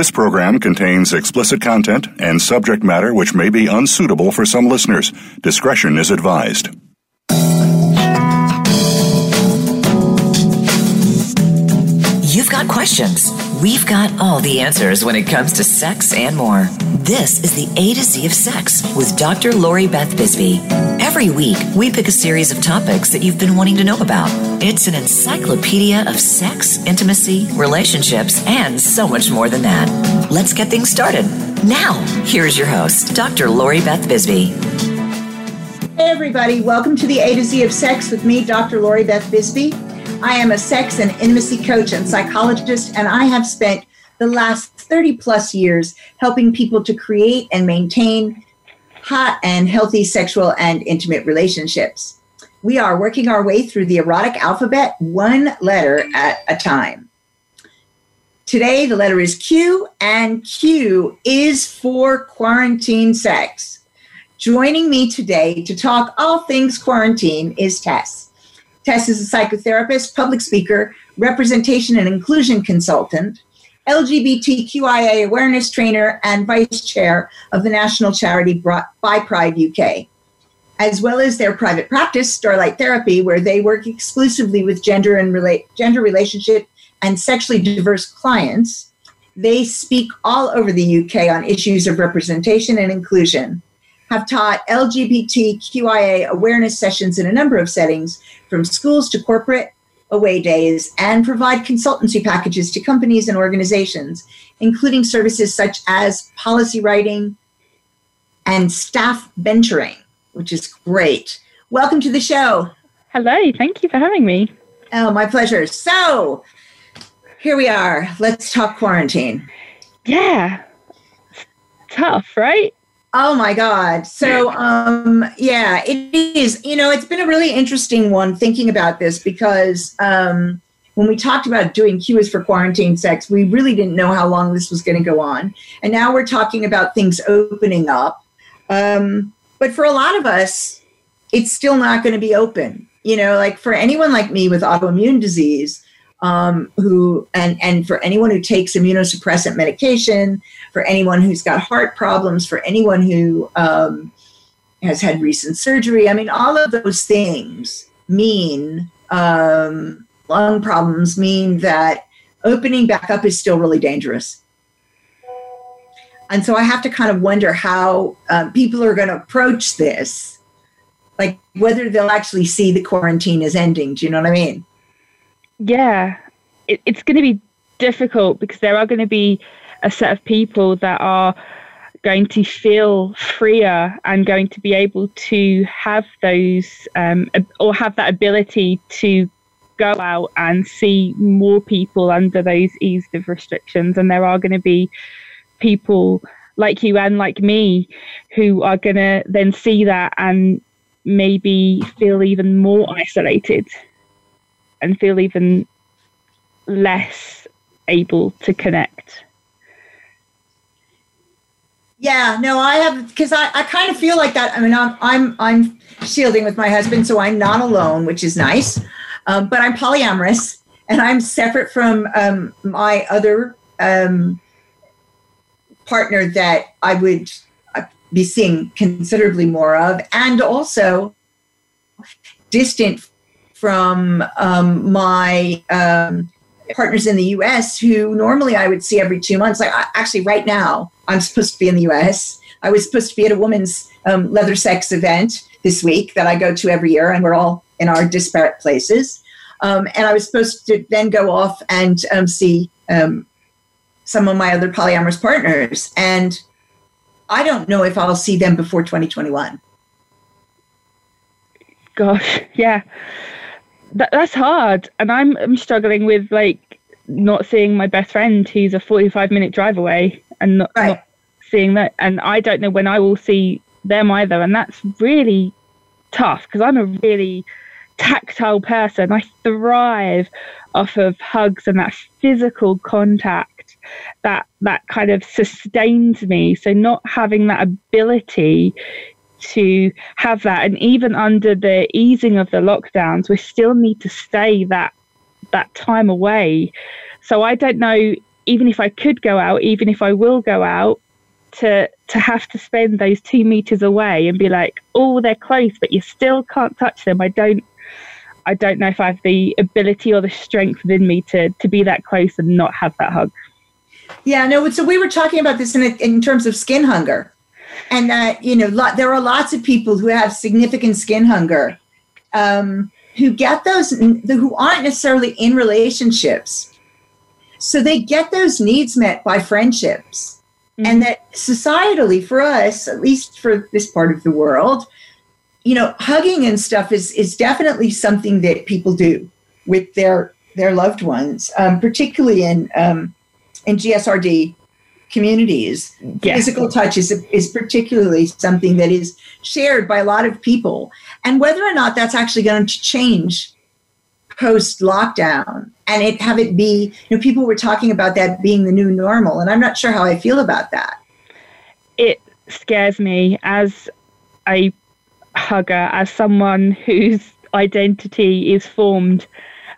This program contains explicit content and subject matter which may be unsuitable for some listeners. Discretion is advised. You've got questions. We've got all the answers when it comes to sex and more. This is the A to Z of Sex with Dr. Lori Beth Bisbee. Every week, we pick a series of topics that you've been wanting to know about. It's an encyclopedia of sex, intimacy, relationships, and so much more than that. Let's get things started. Now, here's your host, Dr. Lori Beth Bisbee. Hey, everybody, welcome to the A to Z of Sex with me, Dr. Lori Beth Bisbee. I am a sex and intimacy coach and psychologist, and I have spent the last 30 plus years helping people to create and maintain hot and healthy sexual and intimate relationships. We are working our way through the erotic alphabet one letter at a time. Today, the letter is Q, and Q is for quarantine sex. Joining me today to talk all things quarantine is Tess. Tess is a psychotherapist, public speaker, representation and inclusion consultant, LGBTQIA awareness trainer, and vice chair of the national charity Bi Pride UK, as well as their private practice, Starlight Therapy, where they work exclusively with gender and gender relationship and sexually diverse clients. They speak all over the UK on issues of representation and inclusion have taught LGBTQIA awareness sessions in a number of settings, from schools to corporate away days, and provide consultancy packages to companies and organizations, including services such as policy writing and staff mentoring, which is great. Welcome to the show. Hello, thank you for having me. Oh, my pleasure. So, here we are. Let's talk quarantine. Yeah. Tough, right? Oh my God. So, um, yeah, it is. You know, it's been a really interesting one thinking about this because um, when we talked about doing is for quarantine sex, we really didn't know how long this was going to go on. And now we're talking about things opening up. Um, but for a lot of us, it's still not going to be open. You know, like for anyone like me with autoimmune disease, um, who and and for anyone who takes immunosuppressant medication, for anyone who's got heart problems, for anyone who um, has had recent surgery. I mean, all of those things mean um, lung problems mean that opening back up is still really dangerous. And so I have to kind of wonder how um, people are going to approach this, like whether they'll actually see the quarantine as ending. Do you know what I mean? yeah, it, it's going to be difficult because there are going to be a set of people that are going to feel freer and going to be able to have those um, or have that ability to go out and see more people under those eased of restrictions and there are going to be people like you and like me who are going to then see that and maybe feel even more isolated and feel even less able to connect. Yeah, no, I have because I, I kind of feel like that. I mean, I'm I'm I'm shielding with my husband, so I'm not alone, which is nice. Um, but I'm polyamorous, and I'm separate from um, my other um, partner that I would uh, be seeing considerably more of, and also distant from um, my um, partners in the US who normally I would see every two months. Like, actually, right now, I'm supposed to be in the US. I was supposed to be at a women's um, leather sex event this week that I go to every year, and we're all in our disparate places. Um, and I was supposed to then go off and um, see um, some of my other polyamorous partners. And I don't know if I'll see them before 2021. Gosh, yeah that, that's hard and I'm, I'm struggling with like not seeing my best friend who's a 45 minute drive away and not, right. not seeing that and i don't know when i will see them either and that's really tough because i'm a really tactile person i thrive off of hugs and that physical contact that that kind of sustains me so not having that ability to have that. And even under the easing of the lockdowns, we still need to stay that that time away. So I don't know even if I could go out, even if I will go out, to to have to spend those two meters away and be like, oh, they're close, but you still can't touch them. I don't I don't know if I have the ability or the strength within me to to be that close and not have that hug. Yeah, no. So we were talking about this in in terms of skin hunger, and you know there are lots of people who have significant skin hunger, um, who get those who aren't necessarily in relationships, so they get those needs met by friendships, mm-hmm. and that societally for us, at least for this part of the world, you know, hugging and stuff is is definitely something that people do with their their loved ones, um, particularly in um, in GSRD communities. Yeah. Physical touch is, is particularly something that is shared by a lot of people. And whether or not that's actually going to change post lockdown and it have it be, you know, people were talking about that being the new normal. And I'm not sure how I feel about that. It scares me as a hugger, as someone whose identity is formed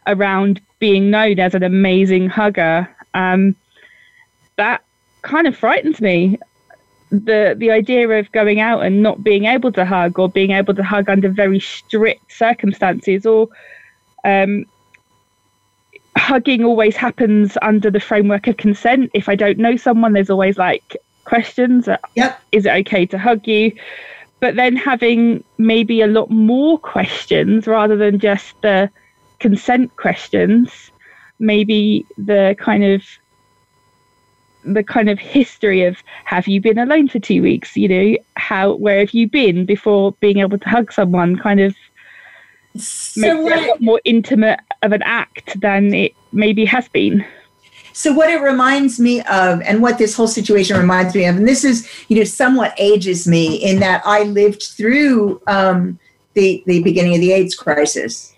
around being known as an amazing hugger. Um, that kind of frightens me. The the idea of going out and not being able to hug or being able to hug under very strict circumstances or um, hugging always happens under the framework of consent. If I don't know someone, there's always like questions. Yep. Is it okay to hug you? But then having maybe a lot more questions rather than just the consent questions, maybe the kind of the kind of history of have you been alone for two weeks? You know how where have you been before being able to hug someone kind of so makes it more intimate of an act than it maybe has been. So what it reminds me of and what this whole situation reminds me of and this is you know somewhat ages me in that i lived through um, the the beginning of the aids crisis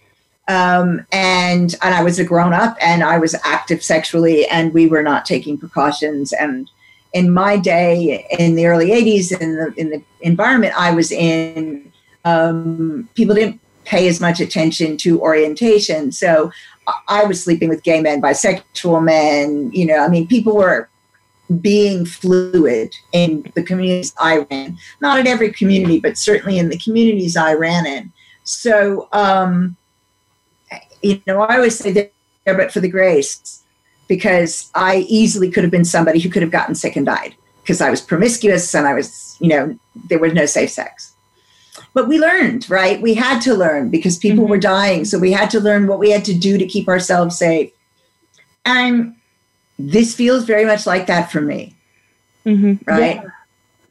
um, and and I was a grown up and I was active sexually and we were not taking precautions. And in my day in the early 80s in the in the environment I was in um, people didn't pay as much attention to orientation. So I was sleeping with gay men bisexual men you know I mean people were being fluid in the communities I ran. Not in every community but certainly in the communities I ran in. So um, you know, I always say there, but for the grace, because I easily could have been somebody who could have gotten sick and died because I was promiscuous and I was, you know, there was no safe sex. But we learned, right? We had to learn because people mm-hmm. were dying. So we had to learn what we had to do to keep ourselves safe. And this feels very much like that for me. Mm-hmm. Right? Yeah.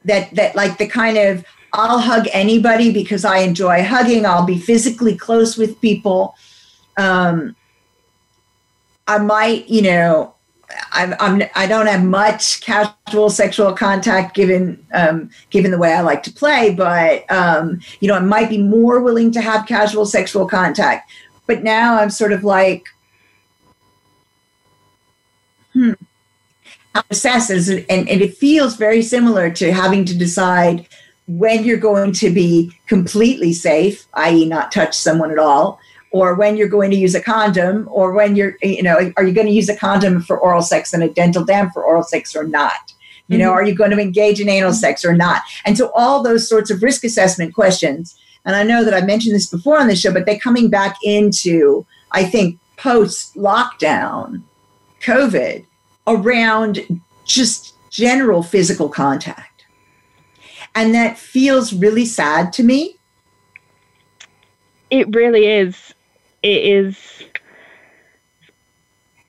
That that like the kind of I'll hug anybody because I enjoy hugging. I'll be physically close with people um, I might, you know, I'm, I'm I don't have much casual sexual contact given um, given the way I like to play, but um, you know, I might be more willing to have casual sexual contact. But now I'm sort of like, hmm, how assess and, and it feels very similar to having to decide when you're going to be completely safe, i.e., not touch someone at all, or when you're going to use a condom or when you're you know are you going to use a condom for oral sex and a dental dam for oral sex or not? You know mm-hmm. are you going to engage in anal sex or not? And so all those sorts of risk assessment questions and i know that i mentioned this before on the show but they're coming back into i think post lockdown covid around just general physical contact. And that feels really sad to me. It really is it is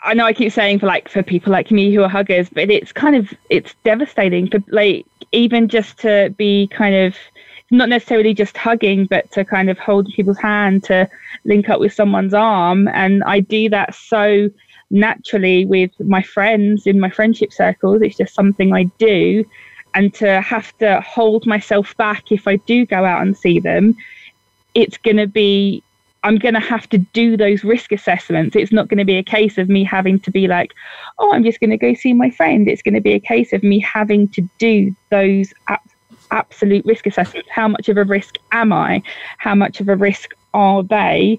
I know I keep saying for like for people like me who are huggers, but it's kind of it's devastating for like even just to be kind of not necessarily just hugging, but to kind of hold people's hand to link up with someone's arm. And I do that so naturally with my friends in my friendship circles. It's just something I do. And to have to hold myself back if I do go out and see them, it's going to be I'm going to have to do those risk assessments. It's not going to be a case of me having to be like, oh, I'm just going to go see my friend. It's going to be a case of me having to do those ab- absolute risk assessments. How much of a risk am I? How much of a risk are they?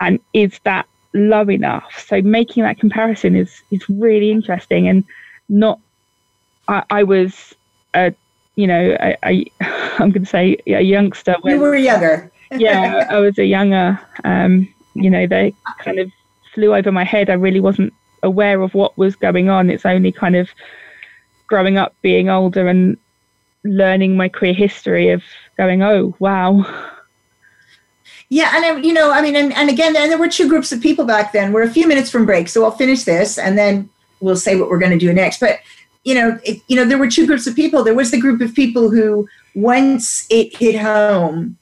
And is that low enough. So making that comparison is is really interesting and not. I, I was a you know I, I I'm going to say a youngster. When, you were younger. Yeah, I was a younger. Um, you know, they kind of flew over my head. I really wasn't aware of what was going on. It's only kind of growing up, being older, and learning my career history of going, oh wow. Yeah, and you know, I mean, and, and again, and there were two groups of people back then. We're a few minutes from break, so I'll finish this, and then we'll say what we're going to do next. But you know, it, you know, there were two groups of people. There was the group of people who, once it hit home,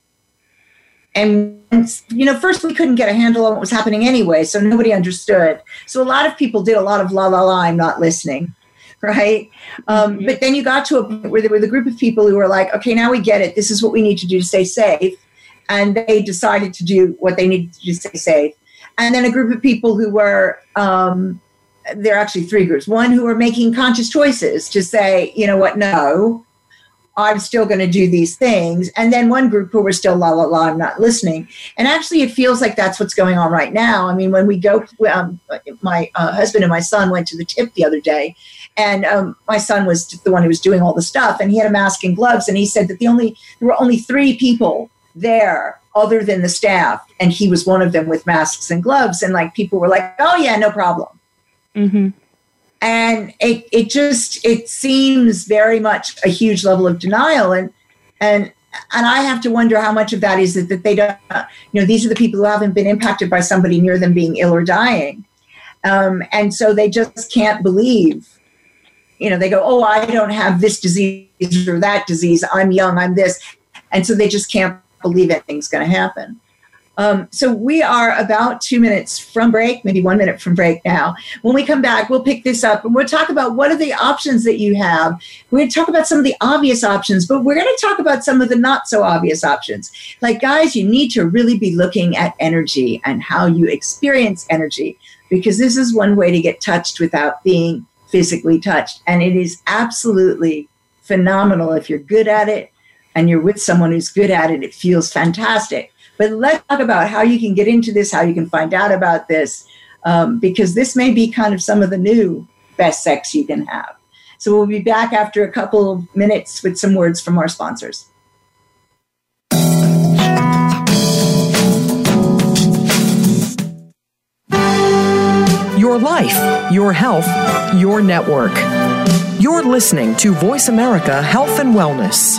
and you know, first we couldn't get a handle on what was happening anyway, so nobody understood. So a lot of people did a lot of la la la. I'm not listening right? Um, mm-hmm. But then you got to a point where there were the group of people who were like, okay, now we get it. This is what we need to do to stay safe. And they decided to do what they needed to do to stay safe. And then a group of people who were, um, there are actually three groups. One who were making conscious choices to say, you know what, no, I'm still going to do these things. And then one group who were still la la la, I'm not listening. And actually, it feels like that's what's going on right now. I mean, when we go, um, my uh, husband and my son went to the tip the other day, and um, my son was the one who was doing all the stuff, and he had a mask and gloves, and he said that the only there were only three people there other than the staff, and he was one of them with masks and gloves, and like people were like, "Oh yeah, no problem." Mm-hmm and it it just it seems very much a huge level of denial. And and and I have to wonder how much of that is that, that they don't you know these are the people who haven't been impacted by somebody near them being ill or dying. Um, and so they just can't believe you know they go oh I don't have this disease or that disease. I'm young. I'm this. And so they just can't believe anything's going to happen um, so we are about two minutes from break, maybe one minute from break now. When we come back, we'll pick this up and we'll talk about what are the options that you have. We're going to talk about some of the obvious options, but we're going to talk about some of the not so obvious options. Like, guys, you need to really be looking at energy and how you experience energy because this is one way to get touched without being physically touched. And it is absolutely phenomenal if you're good at it and you're with someone who's good at it. It feels fantastic. But let's talk about how you can get into this, how you can find out about this, um, because this may be kind of some of the new best sex you can have. So we'll be back after a couple of minutes with some words from our sponsors. Your life, your health, your network. You're listening to Voice America Health and Wellness.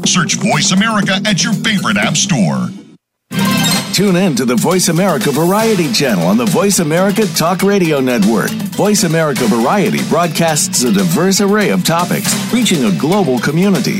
Search Voice America at your favorite app store. Tune in to the Voice America Variety channel on the Voice America Talk Radio Network. Voice America Variety broadcasts a diverse array of topics, reaching a global community.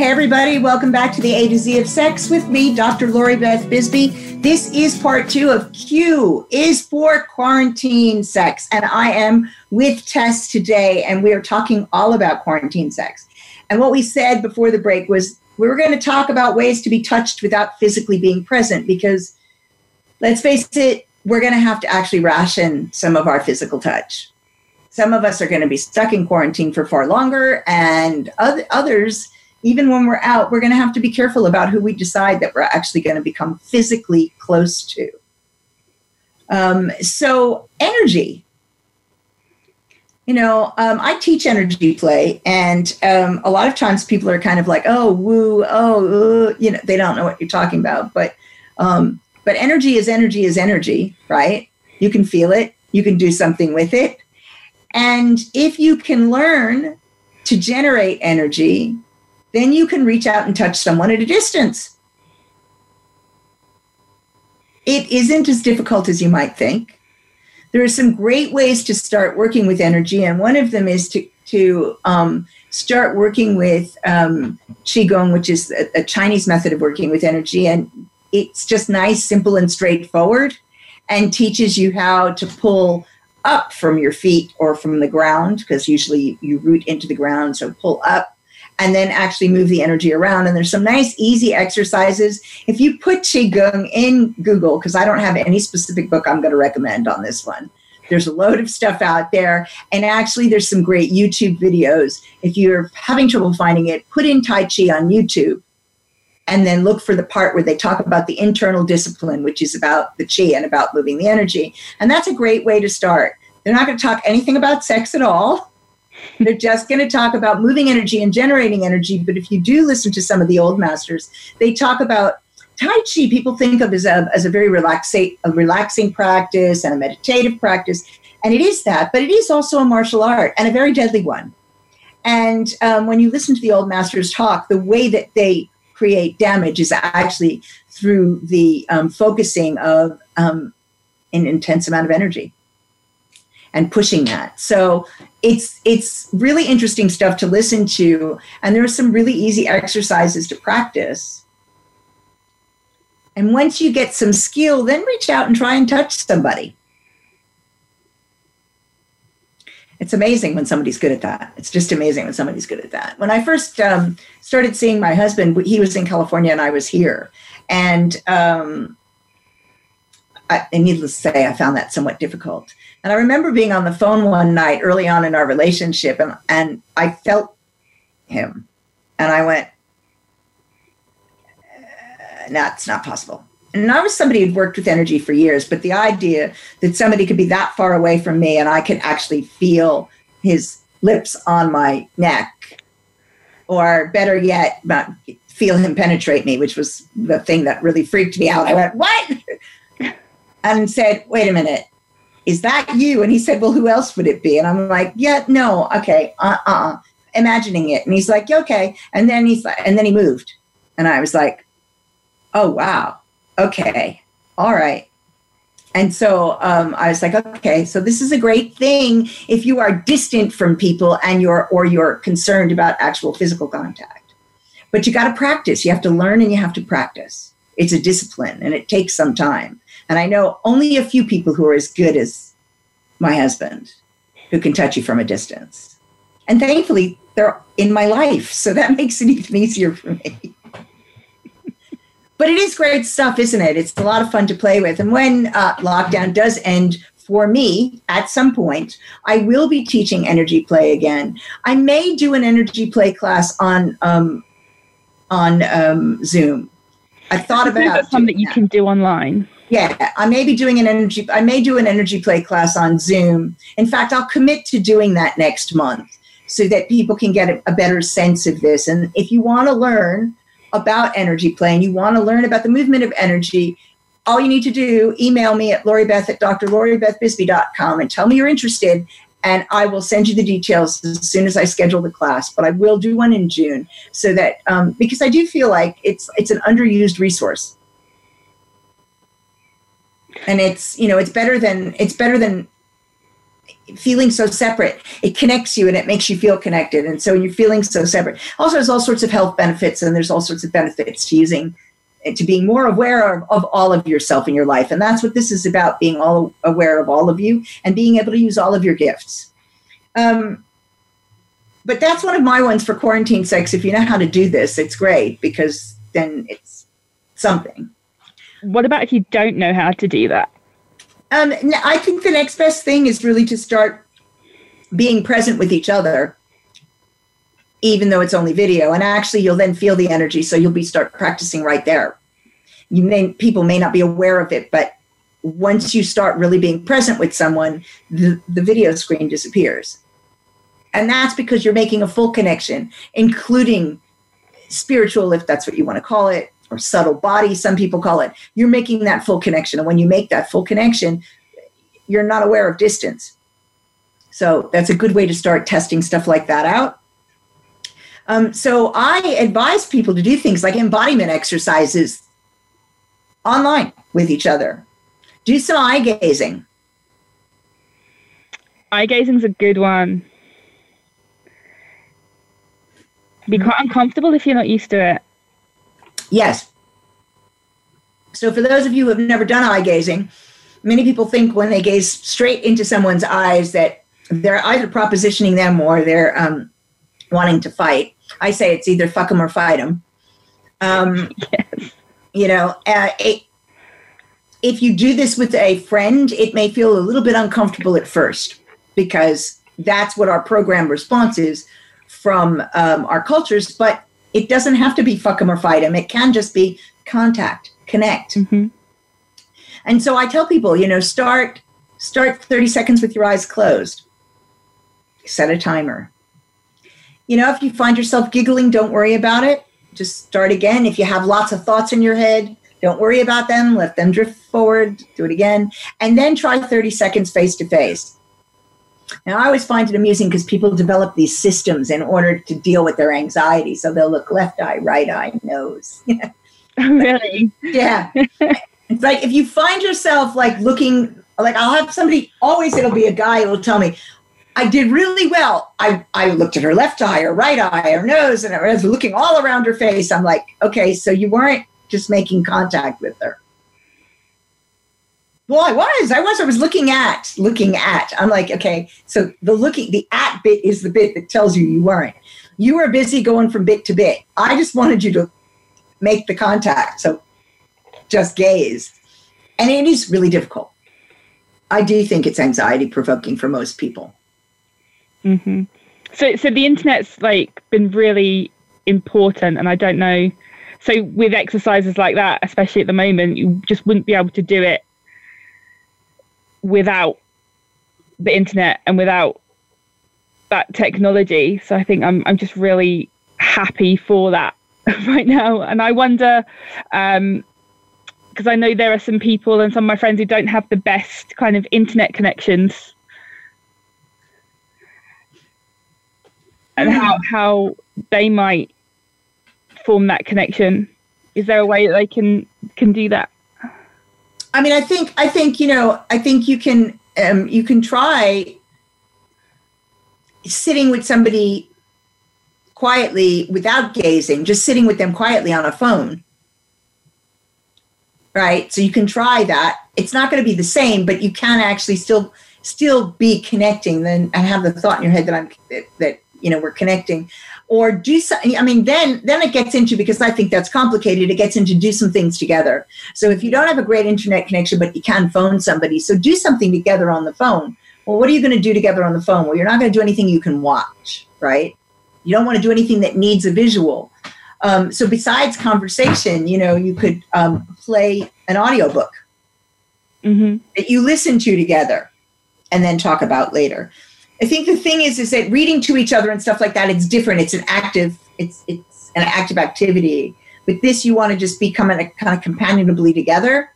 Hey, everybody, welcome back to the A to Z of Sex with me, Dr. Lori Beth Bisbee. This is part two of Q is for quarantine sex. And I am with Tess today, and we are talking all about quarantine sex. And what we said before the break was we were going to talk about ways to be touched without physically being present because let's face it, we're going to have to actually ration some of our physical touch. Some of us are going to be stuck in quarantine for far longer, and other, others, even when we're out, we're going to have to be careful about who we decide that we're actually going to become physically close to. Um, so, energy. You know, um, I teach energy play, and um, a lot of times people are kind of like, "Oh, woo, oh, uh, you know," they don't know what you're talking about. But, um, but energy is energy is energy, right? You can feel it, you can do something with it, and if you can learn to generate energy, then you can reach out and touch someone at a distance. It isn't as difficult as you might think. There are some great ways to start working with energy, and one of them is to, to um, start working with um, Qigong, which is a, a Chinese method of working with energy. And it's just nice, simple, and straightforward, and teaches you how to pull up from your feet or from the ground because usually you root into the ground so pull up and then actually move the energy around and there's some nice easy exercises if you put qigong in google because i don't have any specific book i'm going to recommend on this one there's a load of stuff out there and actually there's some great youtube videos if you're having trouble finding it put in tai chi on youtube and then look for the part where they talk about the internal discipline, which is about the chi and about moving the energy. And that's a great way to start. They're not going to talk anything about sex at all. They're just going to talk about moving energy and generating energy. But if you do listen to some of the old masters, they talk about Tai Chi. People think of as a, as a very relaxing, a relaxing practice and a meditative practice. And it is that, but it is also a martial art and a very deadly one. And um, when you listen to the old masters talk, the way that they create damage is actually through the um, focusing of um, an intense amount of energy and pushing that. So it's it's really interesting stuff to listen to, and there are some really easy exercises to practice. And once you get some skill, then reach out and try and touch somebody. it's amazing when somebody's good at that. It's just amazing when somebody's good at that. When I first um, started seeing my husband, he was in California and I was here. And, um, I, and needless to say, I found that somewhat difficult. And I remember being on the phone one night early on in our relationship, and, and I felt him. And I went, uh, no, it's not possible and I was somebody who'd worked with energy for years, but the idea that somebody could be that far away from me and I could actually feel his lips on my neck, or better yet, feel him penetrate me, which was the thing that really freaked me out. I went, What? And said, Wait a minute, is that you? And he said, Well, who else would it be? And I'm like, Yeah, no, okay, uh uh-uh. uh, imagining it. And he's like, Okay. And then he's like, and then he moved. And I was like, Oh, wow okay, all right. And so um, I was like, okay, so this is a great thing if you are distant from people and you're or you're concerned about actual physical contact. But you got to practice. You have to learn and you have to practice. It's a discipline and it takes some time. And I know only a few people who are as good as my husband who can touch you from a distance. And thankfully, they're in my life. So that makes it even easier for me but it is great stuff, isn't it? It's a lot of fun to play with. And when uh, lockdown does end for me at some point, I will be teaching energy play again. I may do an energy play class on um, on um, Zoom. I thought about something that you can do online. Yeah, I may be doing an energy. I may do an energy play class on Zoom. In fact, I'll commit to doing that next month so that people can get a, better sense of this. And if you want to learn about energy play and you want to learn about the movement of energy, all you need to do, email me at loribeth at drloribethbisbee.com and tell me you're interested. And I will send you the details as soon as I schedule the class. But I will do one in June so that um, because I do feel like it's it's an underused resource, and it's you know it's better than it's better than feeling so separate it connects you and it makes you feel connected and so you're feeling so separate also there's all sorts of health benefits and there's all sorts of benefits to using to being more aware of, of all of yourself in your life and that's what this is about being all aware of all of you and being able to use all of your gifts um, but that's one of my ones for quarantine sex. If you know how to do this, it's great because then it's something. What about if you don't know how to do that? Um, I think the next best thing is really to start being present with each other, even though it's only video. And actually, you'll then feel the energy, so you'll be start practicing right there. You may people may not be aware of it, but once you start really being present with someone, the, the video screen disappears. And that's because you're making a full connection, including spiritual, if that's what you want to call it, or subtle body, some people call it. You're making that full connection. And when you make that full connection, you're not aware of distance. So that's a good way to start testing stuff like that out. Um, so I advise people to do things like embodiment exercises online with each other. Do some eye gazing. Eye gazing's a good one. Be quite uncomfortable if you're not used to it. Yes. So for those of you who have never done eye gazing, many people think when they gaze straight into someone's eyes that they're either propositioning them or they're um, wanting to fight. I say it's either fuck them or fight them. Um, yes. You know, uh, it, if you do this with a friend, it may feel a little bit uncomfortable at first because that's what our program response is from um, our cultures. But it doesn't have to be fuck them or fight them. It can just be contact, connect. Mm-hmm. And so I tell people, you know, start start 30 seconds with your eyes closed. Set a timer. You know, if you find yourself giggling, don't worry about it. Just start again. If you have lots of thoughts in your head, don't worry about them. Let them drift forward. Do it again. And then try 30 seconds face to face. Now, I always find it amusing because people develop these systems in order to deal with their anxiety. So they'll look left eye, right eye, nose. really? yeah. it's like if you find yourself like looking, like I'll have somebody, always it'll be a guy who will tell me, I did really well. I, I looked at her left eye or right eye or nose and I was looking all around her face. I'm like, okay, so you weren't just making contact with her. Well, I was. I was. I was looking at, looking at. I'm like, okay, so the looking, the at bit is the bit that tells you you weren't. You were busy going from bit to bit. I just wanted you to make the contact. So just gaze. And it is really difficult. I do think it's anxiety provoking for most people. Mm-hmm. So, so the internet's like been really important, and I don't know. So, with exercises like that, especially at the moment, you just wouldn't be able to do it without the internet and without that technology. So I think I'm I'm just really happy for that right now. And I wonder um because I know there are some people and some of my friends who don't have the best kind of internet connections. And how how they might form that connection. Is there a way that they can can do that? I mean, I think I think you know I think you can um, you can try sitting with somebody quietly without gazing, just sitting with them quietly on a phone. Right? So you can try that. It's not going to be the same, but you can actually still still be connecting then and have the thought in your head that I'm that, that you know we're connecting or do something i mean then then it gets into because i think that's complicated it gets into do some things together. So if you don't have a great internet connection but you can phone somebody so do something together on the phone. Well what are you going to do together on the phone? Well you're not going to do anything you can watch right? You don't want to do anything that needs a visual. Um, so besides conversation you know you could um, play an audiobook mm-hmm. that you listen to together and then talk about later I think the thing is, is that reading to each other and stuff like that, it's different. It's an active, it's it's an active activity. With this, you want to just be coming a kind of companionably together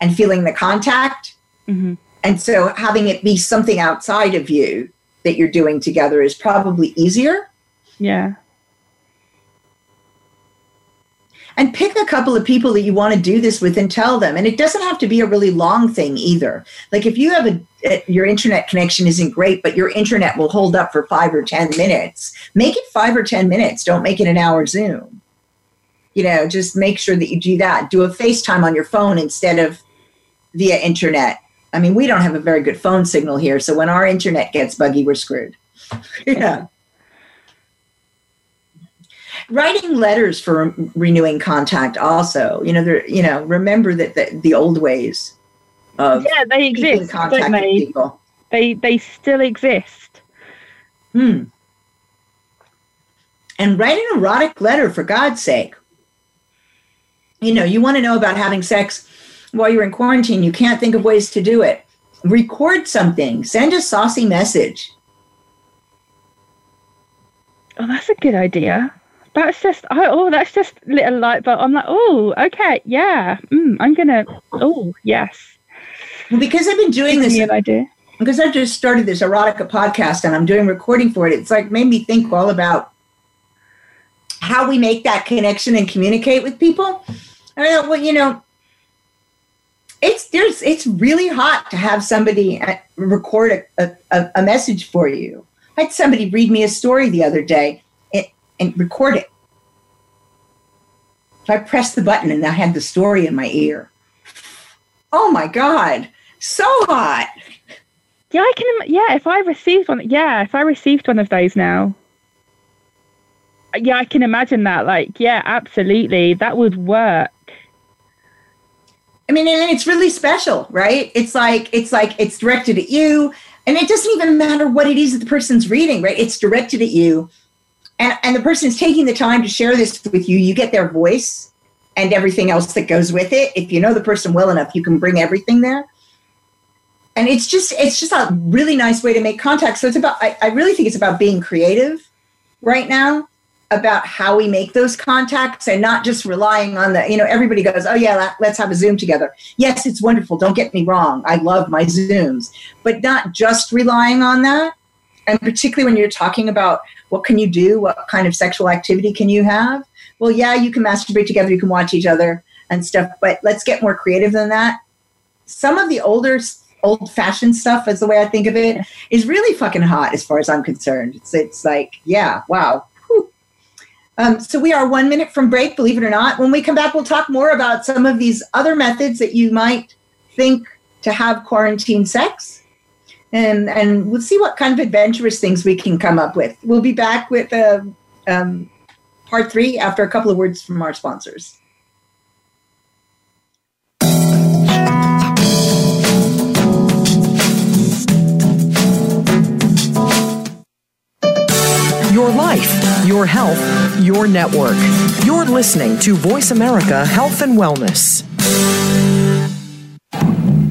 and feeling the contact. Mm-hmm. And so having it be something outside of you that you're doing together is probably easier. Yeah and pick a couple of people that you want to do this with and tell them. And it doesn't have to be a really long thing either. Like if you have a, a your internet connection isn't great but your internet will hold up for five or ten minutes make it five or ten minutes. Don't make it an hour zoom. You know just make sure that you do that. Do a facetime on your phone instead of via internet. I mean we don't have a very good phone signal here so when our internet gets buggy we're screwed. Yeah writing letters for renewing contact also you know there you know remember that the, the old ways of yeah they exist don't they? people. They they still exist. Hmm. And write an erotic letter for god's sake. You know you want to know about having sex while you're in quarantine you can't think of ways to do it. Record something send a saucy message. Oh that's a good idea that's just oh, oh that's just little light but i'm like oh okay yeah mm, i'm gonna oh yes. Well, because i've been doing this an idea. because i've just started this erotica podcast and i'm doing recording for it it's like made me think all about how we make that connection and communicate with people. I thought, well you know it's there's it's really hot to have somebody uh, record a, a, a message for you. I had somebody read me a story the other day and record it. So I pressed the button and I had the story in my ear. Oh my God, so hot. Yeah, I can. Yeah, if I received one, yeah, if I received one of those now, yeah, I can imagine that. Like, yeah, absolutely, that would work. I mean, and it's really special, right? It's like it's like it's directed at you, and it doesn't even matter what it is that the person's reading, right? It's directed at you, and, and the person is taking the time to share this with you, you get their voice and everything else that goes with it. If you know the person well enough, you can bring everything there. And it's just it's just a really nice way to make contact. So it's about I, I really think it's about being creative right now about how we make those contacts and not just relying on the you know everybody goes oh yeah let's have a zoom together yes it's wonderful don't get me wrong i love my zooms but not just relying on that and particularly when you're talking about what can you do what kind of sexual activity can you have well yeah you can masturbate together you can watch each other and stuff but let's get more creative than that. Some of the older old fashioned stuff as the way i think of it is really fucking hot as far as i'm concerned. It's, it's like yeah wow um, so we are one minute from break believe it or not. When we come back we'll talk more about some of these other methods that you might think to have quarantine sex and and we'll see what kind of adventurous things we can come up with. We'll be back with uh, um, part three after a couple of words from our sponsors. Your life, your health, your network. You're listening to Voice America Health and Wellness.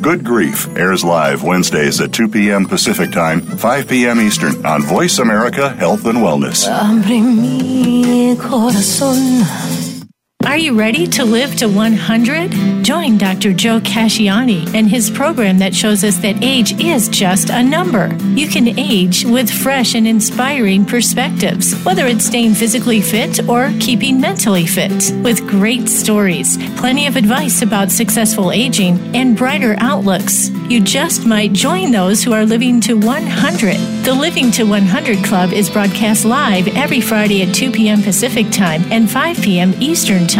Good Grief airs live Wednesdays at 2 p.m. Pacific Time, 5 p.m. Eastern on Voice America Health and Wellness. Are you ready to live to 100? Join Dr. Joe Casciani and his program that shows us that age is just a number. You can age with fresh and inspiring perspectives, whether it's staying physically fit or keeping mentally fit. With great stories, plenty of advice about successful aging, and brighter outlooks. You just might join those who are living to 100. The Living to 100 Club is broadcast live every Friday at 2 p.m. Pacific Time and 5 p.m. Eastern Time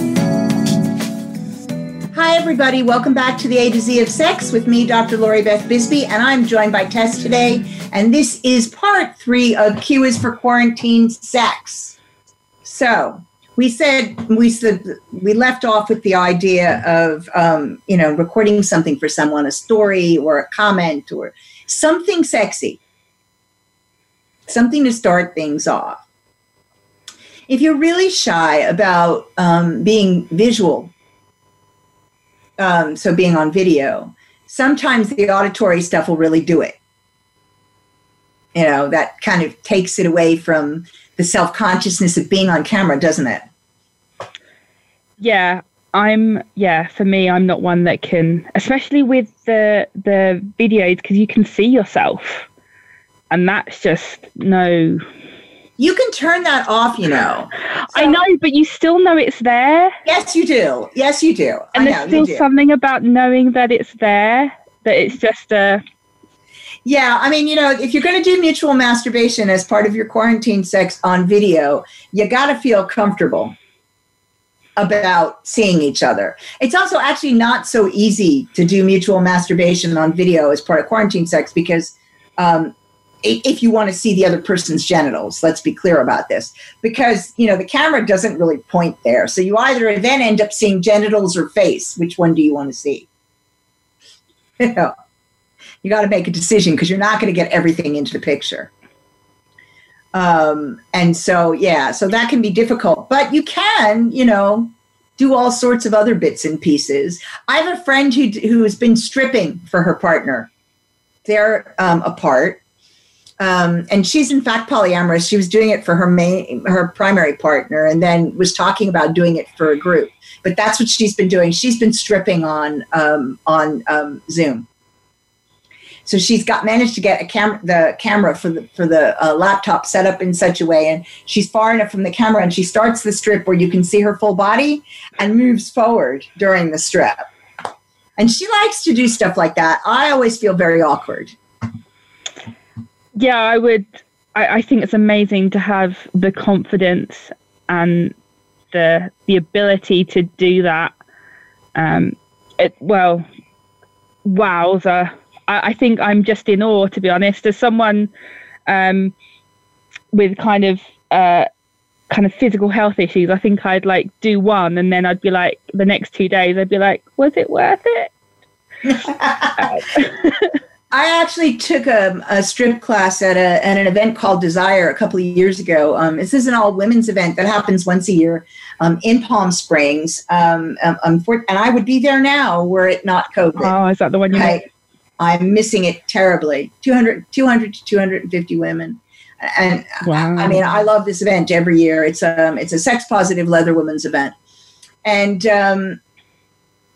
Hi, everybody. Welcome back to the A to Z of Sex with me, Dr. Lori Beth Bisbee, and I'm joined by Tess today. And this is part three of Q is for Quarantine Sex. So we said we said we left off with the idea of um, you know recording something for someone, a story or a comment or something sexy, something to start things off. If you're really shy about um, being visual um, so being on video, sometimes the auditory stuff will really do it. You know, that kind of takes it away from the self consciousness of being on camera, doesn't it? Yeah, I'm yeah, for me I'm not one that can especially with the the videos because you can see yourself. And that's just no you can turn that off, you know. So, I know, but you still know it's there. Yes, you do. Yes, you do. And I there's know, still something about knowing that it's there, that it's just a. Yeah, I mean, you know, if you're going to do mutual masturbation as part of your quarantine sex on video, you got to feel comfortable about seeing each other. It's also actually not so easy to do mutual masturbation on video as part of quarantine sex because um, if you want to see the other person's genitals let's be clear about this. Because you know the camera doesn't really point there. So you either then end up seeing genitals or face. Which one do you want to see? You know you got to make a decision because you're not going to get everything into the picture. Um, and so yeah so that can be difficult. But you can you know do all sorts of other bits and pieces. I have a friend who who has been stripping for her partner. They're um, apart um, and she's in fact polyamorous. She was doing it for her main, her primary partner, and then was talking about doing it for a group. But that's what she's been doing. She's been stripping on um, on um, Zoom. So she's got managed to get a camera, the camera for the for the uh, laptop set up in such a way, and she's far enough from the camera, and she starts the strip where you can see her full body, and moves forward during the strip. And she likes to do stuff like that. I always feel very awkward yeah, I would. I, I think it's amazing to have the confidence and the the ability to do that. Um, it well, wowza! I, I think I'm just in awe, to be honest. As someone um, with kind of uh, kind of physical health issues, I think I'd like do one, and then I'd be like, the next two days, I'd be like, was it worth it? I actually took a, a, strip class at, a, at an event called Desire a couple of years ago. Um, this is an all women's event that happens once a year um, in Palm Springs. Um, um, um for, and I would be there now were it not COVID. Oh, is that the one you I, I'm missing it terribly. 200, 200 to 250 women. And wow. I, I, mean, I love this event every year. It's, um, it's a sex positive leather women's event. And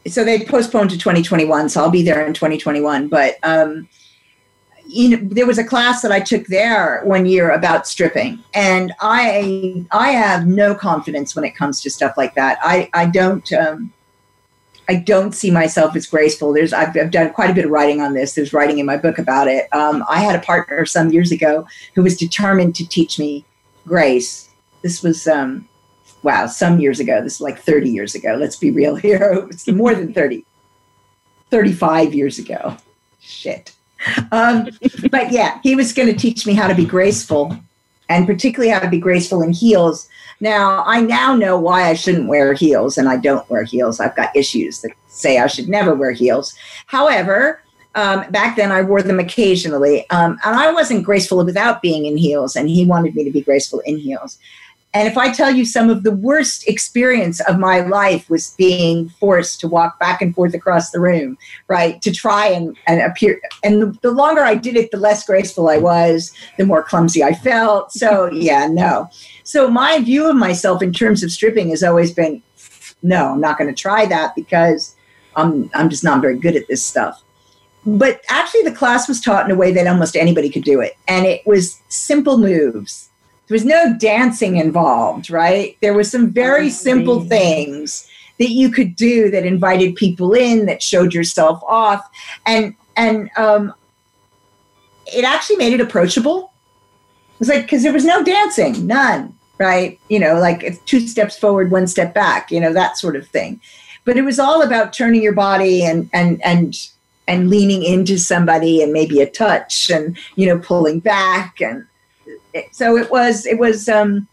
so they postponed to 2021 so i'll be there in 2021 but um, you know there was a class that i took there one year about stripping and i i have no confidence when it comes to stuff like that i i don't um, I don't see myself as graceful. There's I've, I've, done quite a bit of writing on this. There's writing in my book about it. Um, I had a partner some years ago who was determined to teach me grace. This was um, wow, some years ago. This is like 30 years ago. Let's be real here. It's more than 30, 35 years ago. Shit. Um, but yeah, he was going to teach me how to be graceful and particularly how to be graceful in heels. Now, I now know why I shouldn't wear heels and I don't wear heels. I've got issues that say I should never wear heels. However, um, back then I wore them occasionally. Um, and I wasn't graceful without being in heels, and he wanted me to be graceful in heels. And if I tell you some of the worst experience of my life was being forced to walk back and forth across the room, right, to try and, and appear. And the, the longer I did it, the less graceful I was, the more clumsy I felt. So, yeah, no. So, my view of myself in terms of stripping has always been no, I'm not going to try that because I'm, I'm just not very good at this stuff but actually the class was taught in a way that almost anybody could do it and it was simple moves there was no dancing involved, right? There was some very simple things that you could do that invited people in, that showed yourself off, and and um, it actually made it approachable. It was like because there was no dancing, none, right? You know, like two steps forward, one step back, you know, that sort of thing. but it was all about turning your body and and and and leaning into somebody and maybe a touch and you know pulling back and so it was it was um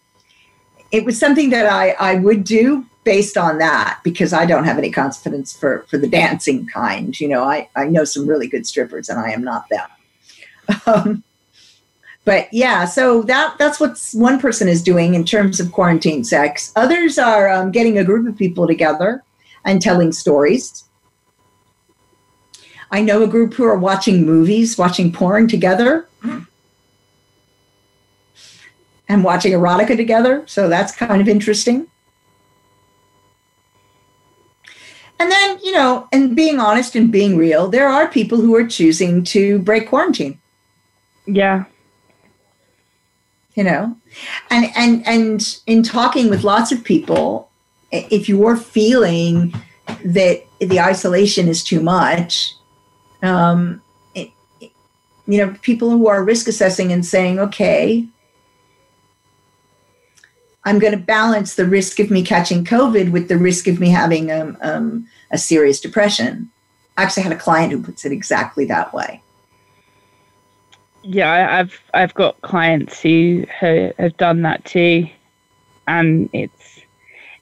it was something that I I would do based on that because I don't have any confidence for for the dancing kind. You know, I I know some really good strippers and I am not them. Um, but yeah, so that that's what one person is doing in terms of quarantine sex. Others are um, getting a group of people together and telling stories. I know a group who are watching movies, watching porn together, and watching erotica together. So that's kind of interesting. And then, you know, and being honest and being real, there are people who are choosing to break quarantine. Yeah. You know, and and and in talking with lots of people, if you're feeling that the isolation is too much, um, it, you know, people who are risk assessing and saying, okay, I'm going to balance the risk of me catching COVID with the risk of me having um, um, a serious depression. I actually had a client who puts it exactly that way. Yeah, I've I've got clients who have done that too, and it's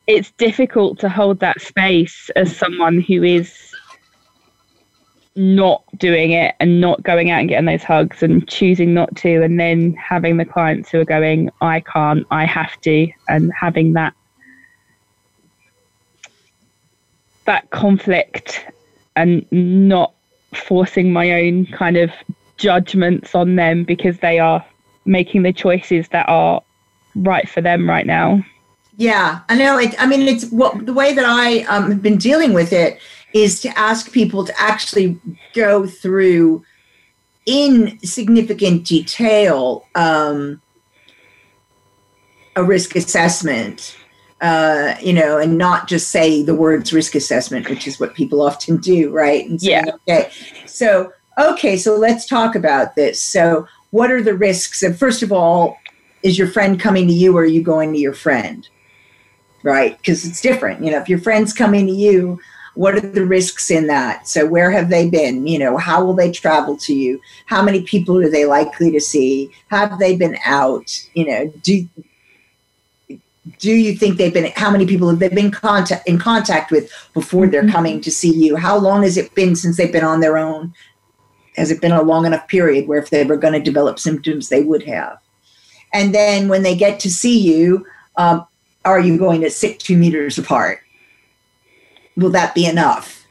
it's difficult to hold that space as someone who is not doing it and not going out and getting those hugs and choosing not to and then having the clients who are going i can't i have to and having that that conflict and not forcing my own kind of judgments on them because they are making the choices that are right for them right now. Yeah i know it i mean it's what the way that i um, have been dealing with it is to ask people to actually go through in significant detail um, a risk assessment uh, you know, and not just say the words risk assessment, which is what people often do, right? And saying, yeah. okay, so okay, so let's talk about this. So, what are the risks? And first of all, is your friend coming to you, or are you going to your friend? Right? Because it's different. You know, if your friend's coming to you, what are the risks in that? So where have they been? You know how will they travel to you? How many people are they likely to see? Have they been out? You know do do you think they've been how many people have they been contact in contact with before they're mm-hmm. coming to see you? How long has it been since they've been on their own? Has it been a long enough period where if they were going to develop symptoms they would have? And then when they get to see you um, are you going to sit two meters apart will that be enough?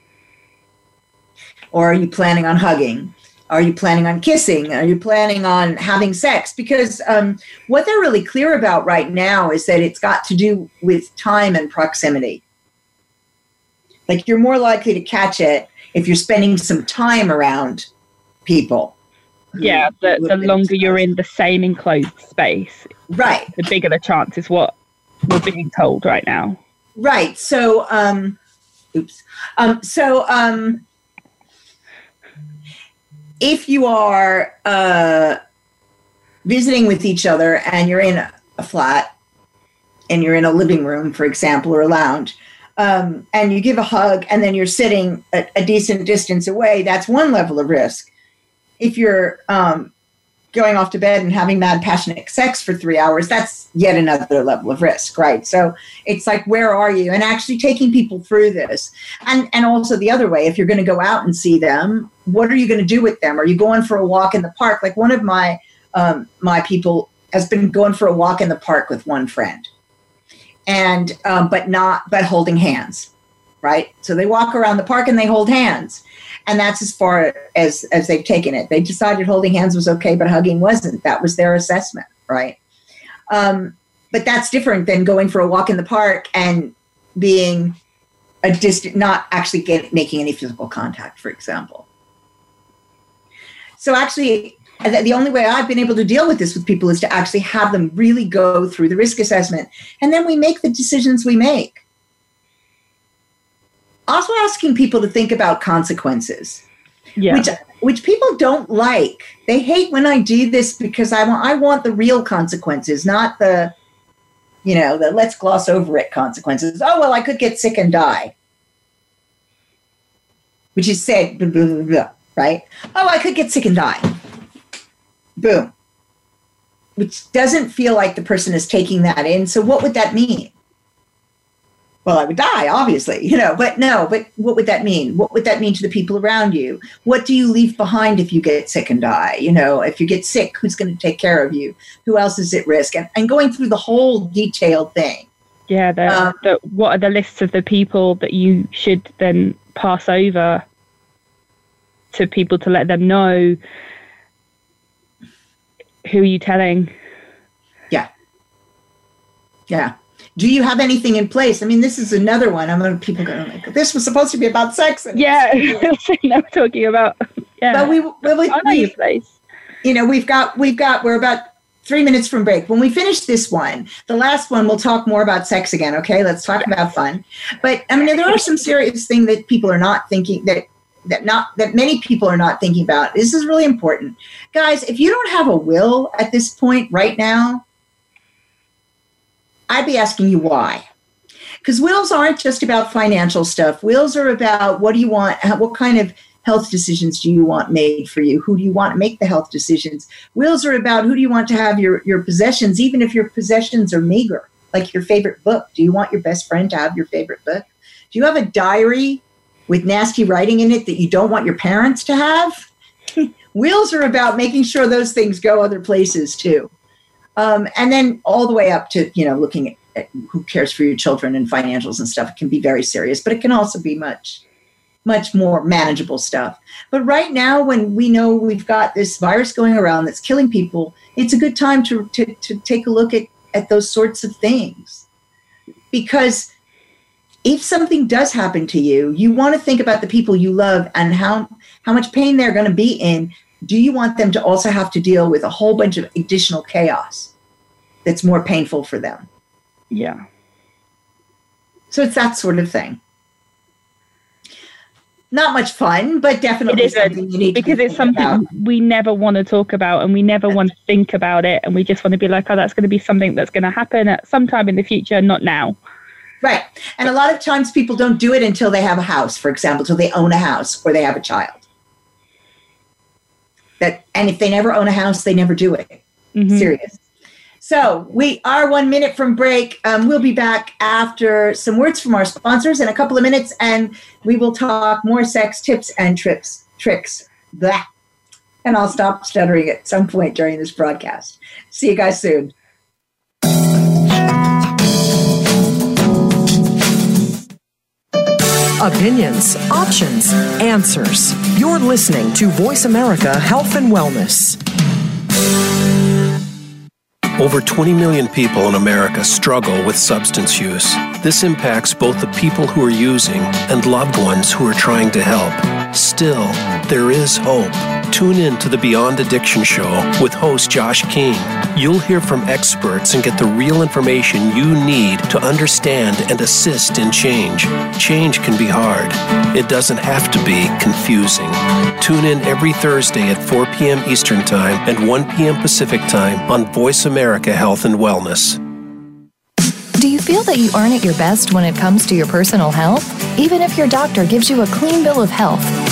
Or are you planning on hugging? Are you planning on kissing? Are you planning on having sex? Because um, what they're really clear about right now is that it's got to do with time and proximity. Like you're more likely to catch it if you're spending some time around people. Yeah, the, the longer you're in the same enclosed space, right, the bigger the chance is what we're being told right now. Right. So, um, Oops. Um, so, um, if you are uh, visiting with each other and you're in a flat and you're in a living room, for example, or a lounge, um, and you give a hug and then you're sitting a, a, decent distance away, that's one level of risk. If you're um, going off to bed and having mad passionate sex for three hours that's yet another level of risk right? So it's like where are you? And actually taking people through this. And and also the other way if you're going to go out and see them what are you going to do with them? Are you going for a walk in the park? Like one of my um, my people has been going for a walk in the park with one friend. And um, but not but holding hands right? So they walk around the park and they hold hands and that's as far as as they've taken it. They decided holding hands was okay, but hugging wasn't. That was their assessment, right? Um, but that's different than going for a walk in the park and being a distant, not actually get, making any physical contact, for example. So actually, the only way I've been able to deal with this with people is to actually have them really go through the risk assessment, and then we make the decisions we make also asking people to think about consequences. Yeah. Which which people don't like. They hate when I do this because I want I want the real consequences, not the you know, the let's gloss over it consequences. Oh well, I could get sick and die. which is said, blah, blah, blah, right? Oh, I could get sick and die. Boom. Which doesn't feel like the person is taking that in. So, what would that mean? Well, I would die, obviously, you know, but no, but what would that mean? What would that mean to the people around you? What do you leave behind if you get sick and die? You know, if you get sick, who's going to take care of you? Who else is at risk? And, and going through the whole detailed thing. Yeah, the, um, the, what are the lists of the people that you should then pass over to people to let them know who are you telling? Yeah. Yeah do you have anything in place? I mean, this is another one. I'm going people going like, this was supposed to be about sex. And yeah, I'm talking about. Yeah, but we, we, we, we place. You know, we've got we've got we're about three minutes from break. When we finish this one, the last one, we'll talk more about sex again. Okay, let's talk about fun. But I mean, there are some serious things that people are not thinking that that not that many people are not thinking about. This is really important, guys. If you don't have a will at this point right now, I'd be asking you why. Because wills aren't just about financial stuff. Wills are about what do you want, what kind of health decisions do you want made for you? Who do you want to make the health decisions? Wills are about who do you want to have your, your possessions, even if your possessions are meager, like your favorite book. Do you want your best friend to have your favorite book? Do you have a diary with nasty writing in it that you don't want your parents to have? Wills are about making sure those things go other places too. Um, and then all the way up to, you know, looking at who cares for your children and financials and stuff. It can be very serious, but it can also be much, much more manageable stuff. But right now, when we know we've got this virus going around that's killing people, it's a good time to, to, to take a look at, at those sorts of things. Because if something does happen to you, you want to think about the people you love and how, how much pain they're going to be in do you want them to also have to deal with a whole bunch of additional chaos that's more painful for them? Yeah. So it's that sort of thing. Not much fun, but definitely something you need because it's something about. we never want to talk about and we never want to think about it and we just want to be like, oh, that's going to be something that's going to happen at some time in the future, not now. Right. And a lot of times people don't do it until they have a house, for example, until they own a house or they have a child that and if they never own a house they never do it mm-hmm. serious so we are one minute from break um, we'll be back after some words from our sponsors in a couple of minutes and we will talk more sex tips and trips tricks Blah. and i'll stop stuttering at some point during this broadcast see you guys soon Opinions, options, answers. You're listening to Voice America Health and Wellness. Over 20 million people in America struggle with substance use. This impacts both the people who are using and loved ones who are trying to help. Still, there is hope. Tune in to the Beyond Addiction Show with host Josh King. You'll hear from experts and get the real information you need to understand and assist in change. Change can be hard. It doesn't have to be confusing. Tune in every Thursday at 4 p.m. Eastern Time and 1 p.m. Pacific Time on Voice America Health and Wellness. Do you feel that you aren't at your best when it comes to your personal health? Even if your doctor gives you a clean bill of health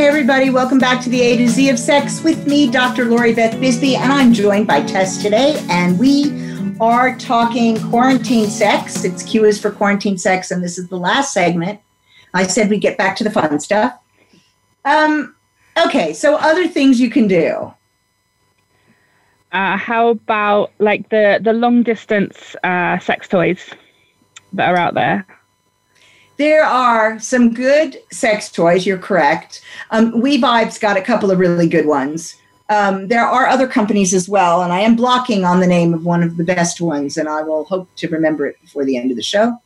Hey, everybody, welcome back to the A to Z of Sex with me, Dr. Lori Beth Bisbee, and I'm joined by Tess today, and we are talking quarantine sex. It's Q is for quarantine sex, and this is the last segment. I said we get back to the fun stuff. Um, okay, so other things you can do. Uh, how about like the the long distance uh, sex toys that are out there? There are some good sex toys. You're correct. Um, We Vibes got a couple of really good ones. Um, there are other companies as well, and I am blocking on the name of one of the best ones, and I will hope to remember it before the end of the show.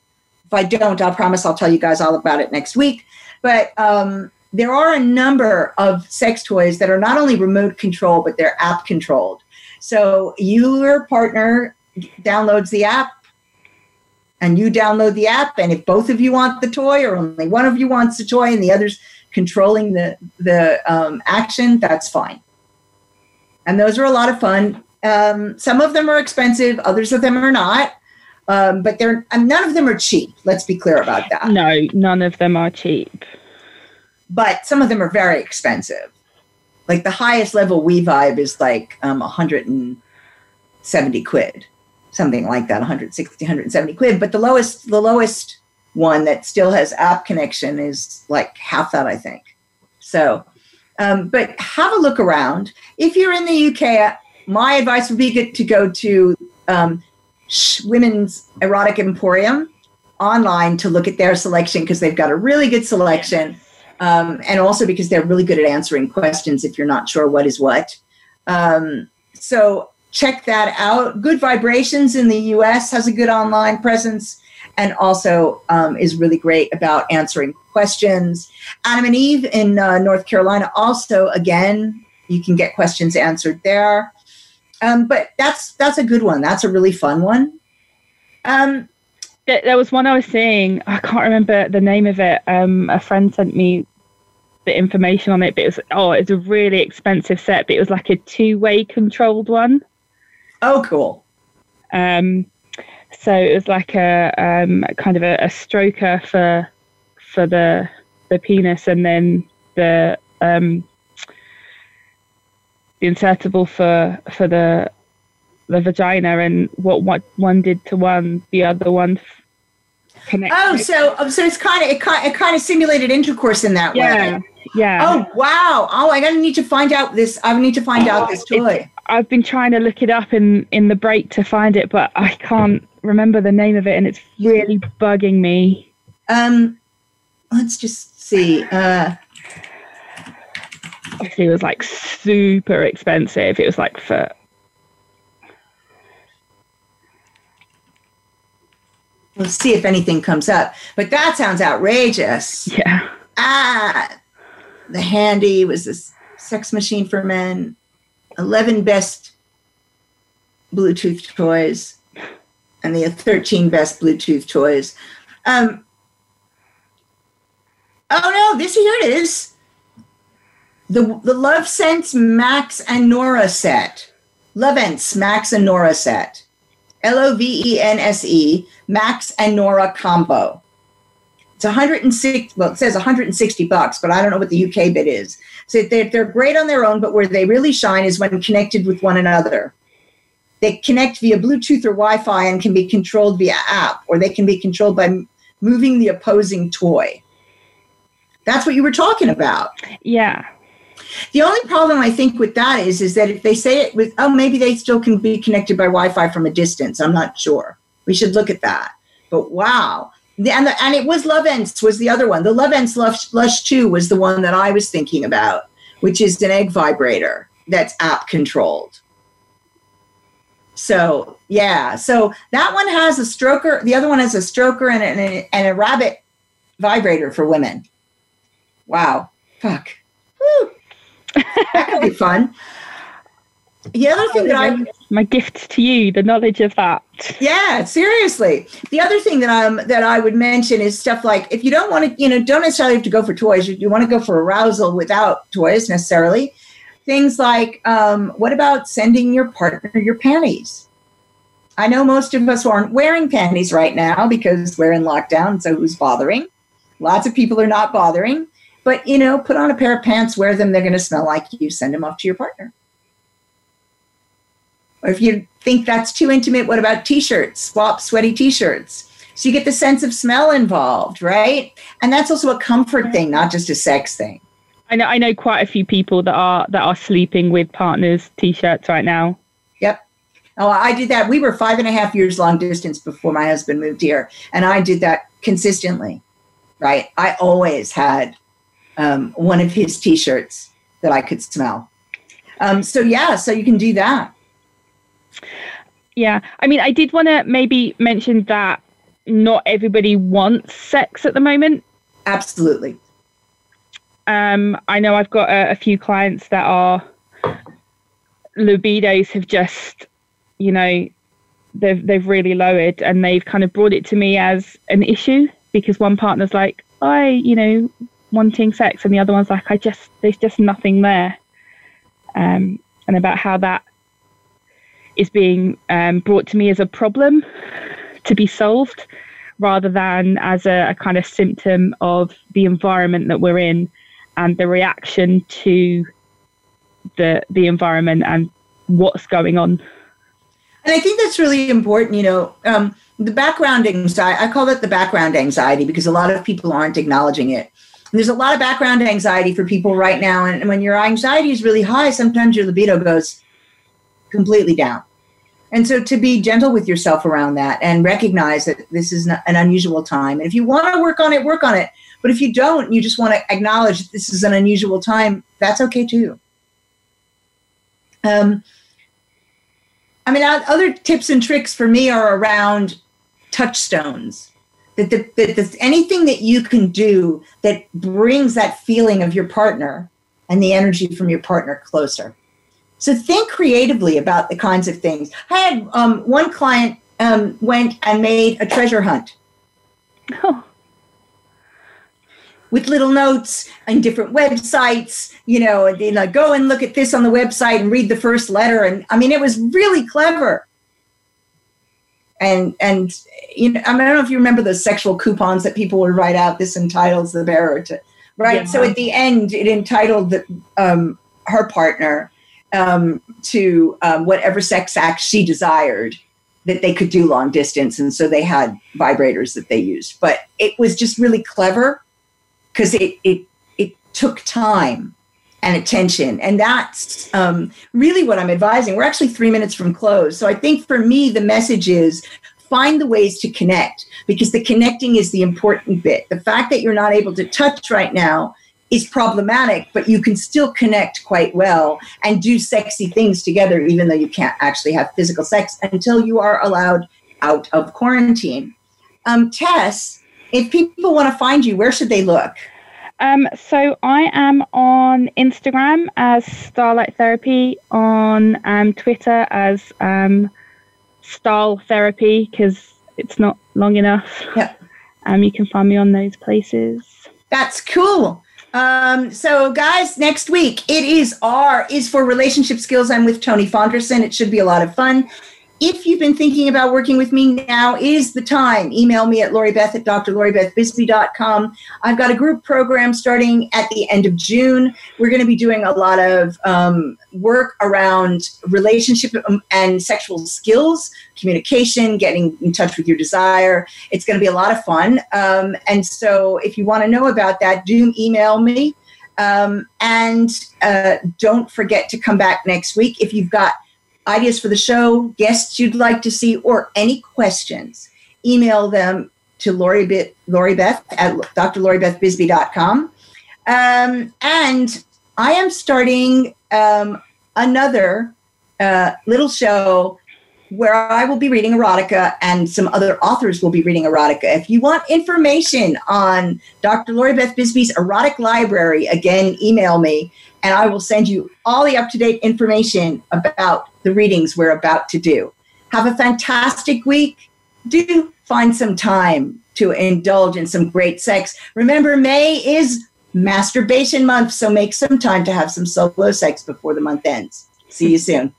If I don't, I'll promise I'll tell you guys all about it next week. But um, there are a number of sex toys that are not only remote control, but they're app controlled. So your partner downloads the app, and you download the app, and if both of you want the toy, or only one of you wants the toy, and the other's controlling the the um, action, that's fine and those are a lot of fun. Um, some of them are expensive, others of them are not, um, but they're none of them are cheap. Let's be clear about that. No, none of them are cheap. But some of them are very expensive. Like the highest level We Vibe is like um, 170 quid, something like that, 160, 170 quid. But the lowest, the lowest one that still has app connection is like half that, I think. So um, but have a look around. If you're in the UK, my advice would be to go to um, Women's Erotic Emporium online to look at their selection because they've got a really good selection. Um, and also because they're really good at answering questions if you're not sure what is what. Um, so check that out. Good Vibrations in the US has a good online presence and also um, is really great about answering questions. Adam and Eve in uh, North Carolina also, again, you can get questions answered there. Um, but that's that's a good one. That's a really fun one. Um, there was one I was seeing. I can't remember the name of it. Um, a friend sent me the information on it, but it was oh, it's a really expensive set. But it was like a two-way controlled one. Oh, cool. Um, so it was like a um, kind of a, a, stroker for for the the penis, and then the um, the insertable for for the the vagina, and what what one did to one, the other one connected. Oh, so oh, so it's kind of it kind it kind of simulated intercourse in that yeah, way. Yeah. Oh wow! Oh, I gotta need to find out this. I need to find out this toy. I've been trying to look it up in in the break to find it, but I can't remember the name of it, and it's really bugging me. Um, let's just see. Uh, it was like super expensive. It was like for Let's see if anything comes up. But that sounds outrageous. Yeah. Ah, the handy was this sex machine for men. Eleven best Bluetooth toys and the 13 best Bluetooth toys. Um, oh no, this here it is. The the Lovense Max and Nora set. Lovense Max and Nora set. L O V E N S E Max and Nora combo. It's 106. Well, it says 160 bucks, but I don't know what the UK bit is. So they're, they're great on their own, but where they really shine is when connected with one another. They connect via Bluetooth or Wi Fi and can be controlled via app, or they can be controlled by moving the opposing toy. That's what you were talking about. Yeah. The only problem I think with that is, is that if they say it with, oh, maybe they still can be connected by Wi-Fi from a distance. I'm not sure. We should look at that. But wow, and the, and it was Lovense was the other one. The Lovense Lush, Lush Two was the one that I was thinking about, which is an egg vibrator that's app controlled. So yeah, so that one has a stroker. The other one has a stroker and a, and a rabbit vibrator for women. Wow, fuck, Woo. That could be fun. The other thing that I my gift to you, the knowledge of that. Yeah, seriously. The other thing that um that I would mention is stuff like if you don't want to, you know, don't necessarily have to go for toys. You, you want to go for arousal without toys necessarily things like um, what about sending your partner your panties? I know most of us aren't wearing panties right now because we're in lockdown, so who's bothering? Lots of people are not bothering. But, you know, put on a pair of pants, wear them, they're going to smell like you, send them off to your partner. Or if you think that's too intimate, what about t shirts? Swap sweaty t shirts. So you get the sense of smell involved, right? And that's also a comfort thing, not just a sex thing. I know I know quite a few people that are that are sleeping with partners' t-shirts right now. Yep. Oh, I did that. We were five and a half years long distance before my husband moved here, and I did that consistently. Right. I always had um, one of his t-shirts that I could smell. Um, so yeah, so you can do that. Yeah, I mean, I did want to maybe mention that not everybody wants sex at the moment. Absolutely. Um, I know I've got a, a few clients that are libidos have just, you know, they've they've really lowered, and they've kind of brought it to me as an issue because one partner's like, I, you know, wanting sex, and the other one's like, I just there's just nothing there. Um, and about how that is being um, brought to me as a problem to be solved rather than as a, a, kind of symptom of the environment that we're in and the reaction to the the environment and what's going on. And I think that's really important. You know, um, the background anxiety. I call it the background anxiety because a lot of people aren't acknowledging it. There's a lot of background anxiety for people right now, and when your anxiety is really high, sometimes your libido goes completely down. And so to be gentle with yourself around that and recognize that this is an unusual time. And if you want to work on it, work on it. But if you don't, you just want to acknowledge that this is an unusual time, that's okay too. Um, I mean, other tips and tricks for me are around touchstones. That, the, that the, anything that you can do that brings that feeling of your partner and the energy from your partner closer. So think creatively about the kinds of things. I had um, one client um, went and made a treasure hunt. Oh. With little notes and different websites, you know, and, you know, go and look at this on the website and read the first letter. And I mean, it was really clever. And and you know, I, mean, I don't know if you remember those sexual coupons that people would write out. This entitles the bearer to, right? Yeah. So at the end, it entitled the, um, her partner um, to um, whatever sex act she desired that they could do long distance. And so they had vibrators that they used. But it was just really clever because it, it, it took time and attention. And that's um, really what I'm advising. We're actually three minutes from close. So I think for me, the message is find the ways to connect because the connecting is the important bit. The fact that you're not able to touch right now is problematic, but you can still connect quite well and do sexy things together, even though you can't actually have physical sex until you are allowed out of quarantine. Um, Tess, if people want to find you, where should they look? Um, so I am on Instagram as Starlight Therapy, on um, Twitter as um, Style Therapy because it's not long enough. Yeah. Um, you can find me on those places. That's cool. Um, so, guys, next week it is R is for relationship skills. I'm with Tony Fonderson. It should be a lot of fun. If you've been thinking about working with me, now is the time. Email me at LoriBeth at drloribethbisbee.com. I've got a group program starting at the end of June. We're going to be doing a lot of um, work around relationship um, and sexual skills, communication, getting in touch with your desire. It's going to be a lot of fun. Um, and so if you want to know about that, do email me. Um, and uh, don't forget to come back next week. If you've got ideas for the show, guests you'd like to see, or any questions, email them to Lori, Be- Lori Beth at drloribethbisbee.com. Um, and I am starting um, another uh, little show where I will be reading erotica and some other authors will be reading erotica. If you want information on Dr. Lori Beth Bisbee's erotic library, again, email me and I will send you all the up to date information about the readings we're about to do. Have a fantastic week. Do find some time to indulge in some great sex. Remember, May is masturbation month, so make some time to have some solo sex before the month ends. See you soon.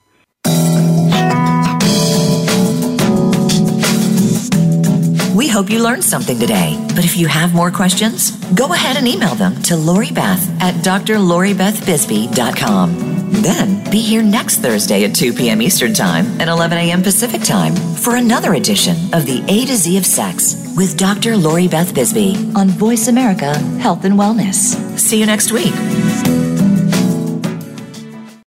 We hope you learned something today. But if you have more questions, go ahead and email them to Lori Beth at drloribethbisbee.com. Then be here next Thursday at 2 p.m. Eastern Time and 11 a.m. Pacific Time for another edition of the A to Z of Sex with Dr. Lori Beth Bisbee on Voice America Health and Wellness. See you next week.